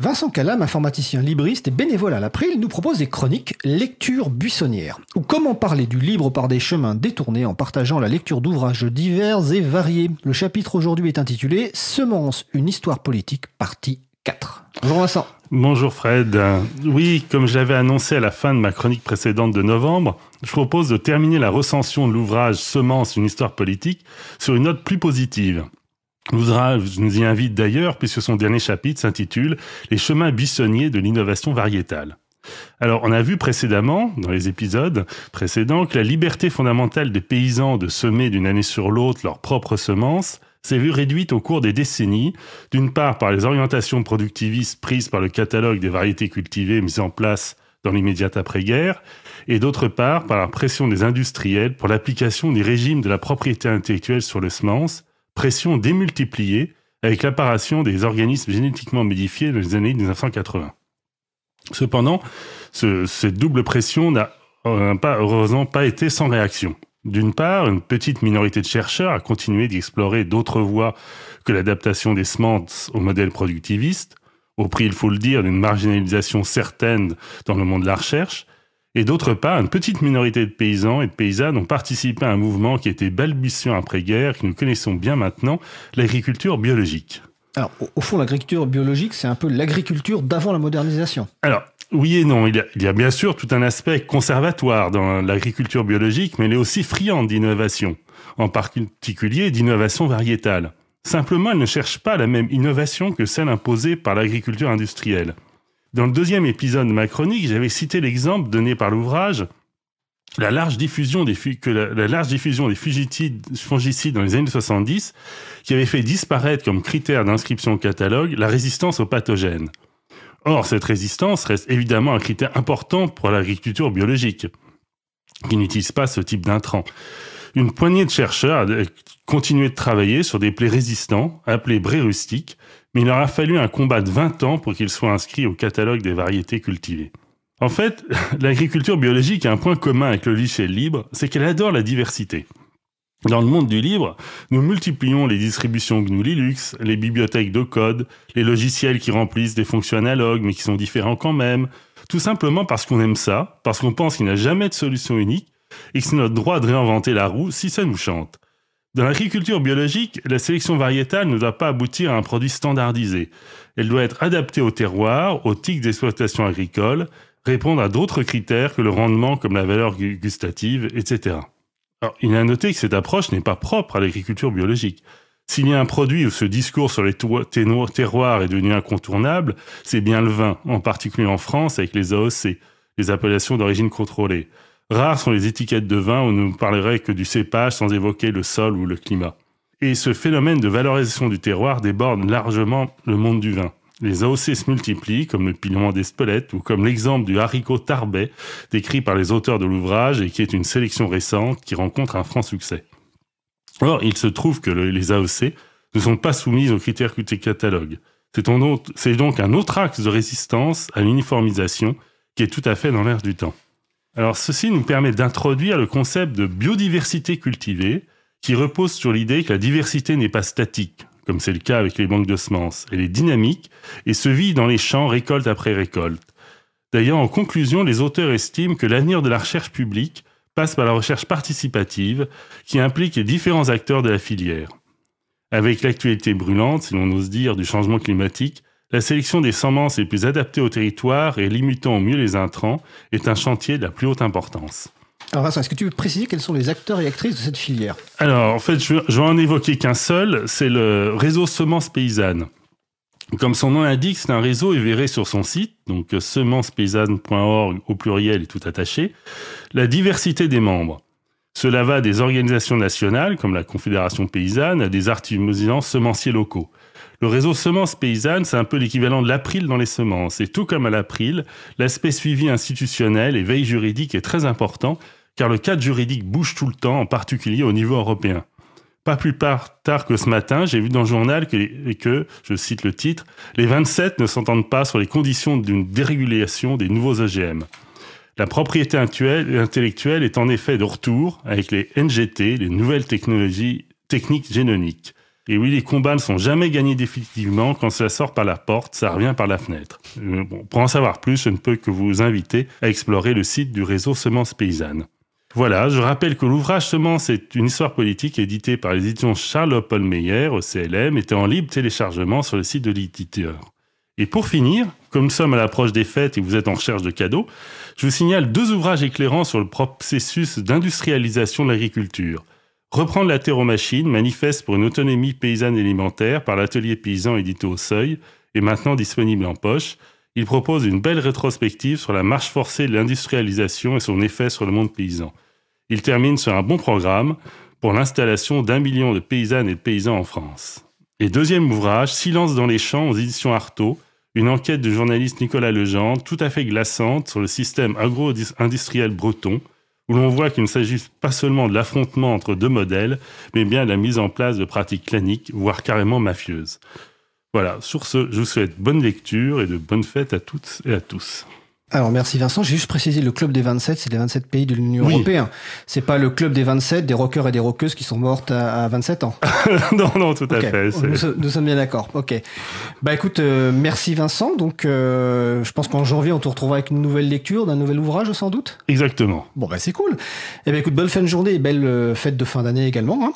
Vincent Calam, informaticien libriste et bénévole à l'April, nous propose des chroniques Lecture buissonnière, ou comment parler du libre par des chemins détournés en partageant la lecture d'ouvrages divers et variés. Le chapitre aujourd'hui est intitulé Semence, une histoire politique, partie 4. Bonjour Vincent. Bonjour Fred. Oui, comme j'avais annoncé à la fin de ma chronique précédente de novembre, je propose de terminer la recension de l'ouvrage Semence, une histoire politique sur une note plus positive. Nous y invite d'ailleurs puisque son dernier chapitre s'intitule Les chemins buissonniers de l'innovation variétale. Alors, on a vu précédemment, dans les épisodes précédents, que la liberté fondamentale des paysans de semer d'une année sur l'autre leurs propres semences s'est vue réduite au cours des décennies, d'une part par les orientations productivistes prises par le catalogue des variétés cultivées mis en place dans l'immédiate après-guerre, et d'autre part par la pression des industriels pour l'application des régimes de la propriété intellectuelle sur les semences, pression démultipliée avec l'apparition des organismes génétiquement modifiés dans les années 1980. Cependant, cette double pression n'a euh, pas, heureusement pas été sans réaction. D'une part, une petite minorité de chercheurs a continué d'explorer d'autres voies que l'adaptation des semences au modèle productiviste, au prix, il faut le dire, d'une marginalisation certaine dans le monde de la recherche, et d'autre part, une petite minorité de paysans et de paysannes ont participé à un mouvement qui était balbutiant après-guerre, que nous connaissons bien maintenant, l'agriculture biologique. Alors, au, fond, l'agriculture biologique, c'est un peu l'agriculture d'avant la modernisation. Alors, oui et non. Il y, a, il y, a, bien sûr tout un aspect conservatoire dans l'agriculture biologique, mais elle est aussi friande d'innovation, en particulier d'innovation variétale. Simplement, elle ne cherche pas la même innovation que celle imposée par l'agriculture industrielle. Dans le deuxième épisode de ma chronique, j'avais cité l'exemple donné par l'ouvrage la large diffusion des, que fongicides dans les années 70 qui avait fait disparaître comme critère d'inscription au catalogue la résistance aux pathogènes. Or, cette résistance reste évidemment un critère important pour l'agriculture biologique, qui n'utilise pas ce type d'intrant. Une poignée de chercheurs a continué de travailler sur des plaies résistants, appelés brés rustiques, mais il aura fallu un combat de 20 ans pour qu'il soit inscrit au catalogue des variétés cultivées. En fait, l'agriculture biologique a un point commun avec le logiciel libre, c'est qu'elle adore la diversité. Dans le monde du libre, nous multiplions les distributions GNU Linux, les bibliothèques de code, les logiciels qui remplissent des fonctions analogues mais qui sont différents quand même, tout simplement parce qu'on aime ça, parce qu'on pense qu'il n'y a jamais de solution unique et que c'est notre droit de réinventer la roue si ça nous chante. Dans l'agriculture biologique, la sélection variétale ne doit pas aboutir à un produit standardisé. Elle doit être adaptée au terroir, aux tics d'exploitation agricole, répondre à d'autres critères que le rendement comme la valeur gustative, etc. Il est à noter que cette approche n'est pas propre à l'agriculture biologique. S'il y a un produit où ce discours sur les terroirs est devenu incontournable, c'est bien le vin, en particulier en France avec les AOC, les appellations d'origine contrôlée. Rares sont les étiquettes de vin où on ne parlerait que du cépage sans évoquer le sol ou le climat. Et ce phénomène de valorisation du terroir déborde largement le monde du vin. Les AOC se multiplient, comme le pilement d'Espelette ou comme l'exemple du haricot tarbet, décrit par les auteurs de l'ouvrage et qui est une sélection récente qui rencontre un franc succès. Or, il se trouve que les AOC ne sont pas soumises aux critères du catalogue. C'est donc un autre axe de résistance à l'uniformisation qui est tout à fait dans l'air du temps. Alors ceci nous permet d'introduire le concept de biodiversité cultivée qui repose sur l'idée que la diversité n'est pas statique, comme c'est le cas avec les banques de semences. Elle est dynamique et se vit dans les champs récolte après récolte. D'ailleurs, en conclusion, les auteurs estiment que l'avenir de la recherche publique passe par la recherche participative qui implique les différents acteurs de la filière. Avec l'actualité brûlante, si l'on ose dire, du changement climatique, la sélection des semences les plus adaptées au territoire et limitant au mieux les intrants est un chantier de la plus haute importance. Alors Vincent, est-ce que tu peux préciser quels sont les acteurs et actrices de cette filière? Alors en fait, je, vais en évoquer qu'un seul, c'est le réseau Semences Paysannes. Comme son nom l'indique, c'est un réseau et verrez sur son site, donc semencespaysannes.org au pluriel et tout attaché, la diversité des membres. Cela va des organisations nationales comme la Confédération paysanne à des artisans semenciers locaux. Le réseau semences paysannes, c'est un peu l'équivalent de l'April dans les semences. Et tout comme à l'April, l'aspect suivi institutionnel et veille juridique est très important, car le cadre juridique bouge tout le temps, en particulier au niveau européen. Pas plus tard que ce matin, j'ai vu dans le journal que, je cite le titre, les 27 ne s'entendent pas sur les conditions d'une dérégulation des nouveaux OGM. La propriété intellectuelle est en effet de retour avec les NGT, les nouvelles technologies techniques génomiques. Et oui, les combats ne sont jamais gagnés définitivement. Quand ça sort par la porte, ça revient par la fenêtre. Euh, pour en savoir plus, je ne peux que vous inviter à explorer le site du réseau Semences Paysannes. Voilà, je rappelle que l'ouvrage Semences est une histoire politique édité par les éditions Charles Paul Meyer au CLM, était en libre téléchargement sur le site de l'éditeur. Et pour finir, comme nous sommes à l'approche des fêtes et vous êtes en recherche de cadeaux, je vous signale deux ouvrages éclairants sur le processus d'industrialisation de l'agriculture. Reprendre la terre aux machines, manifeste pour une autonomie paysanne alimentaire par l'atelier paysan édité au seuil et maintenant disponible en poche. Il propose une belle rétrospective sur la marche forcée de l'industrialisation et son effet sur le monde paysan. Il termine sur un bon programme pour l'installation d'un million de paysannes et de paysans en France. Et deuxième ouvrage, Silence dans les champs aux éditions Artaud, une enquête du journaliste Nicolas Legendre tout à fait glaçante sur le système agro-industriel breton, où l'on voit qu'il ne s'agit pas seulement de l'affrontement entre deux modèles, mais bien de la mise en place de pratiques claniques, voire carrément mafieuses. Voilà, sur ce, je vous souhaite bonne lecture et de bonnes fêtes à toutes et à tous. Alors merci Vincent, j'ai juste précisé le club des 27, c'est les 27 pays de l'Union européenne. C'est pas le club des 27 des rockers et des rockeuses qui sont mortes à, 27 ans. non non, tout à fait. Nous, sommes bien d'accord. OK. Bah écoute, euh, merci Vincent. Donc euh, je pense qu'en janvier on te retrouvera avec une nouvelle lecture d'un nouvel ouvrage sans doute? Exactement. Bon bah c'est cool. Eh ben écoute, bonne fin de journée et belle euh, fête de fin d'année également hein.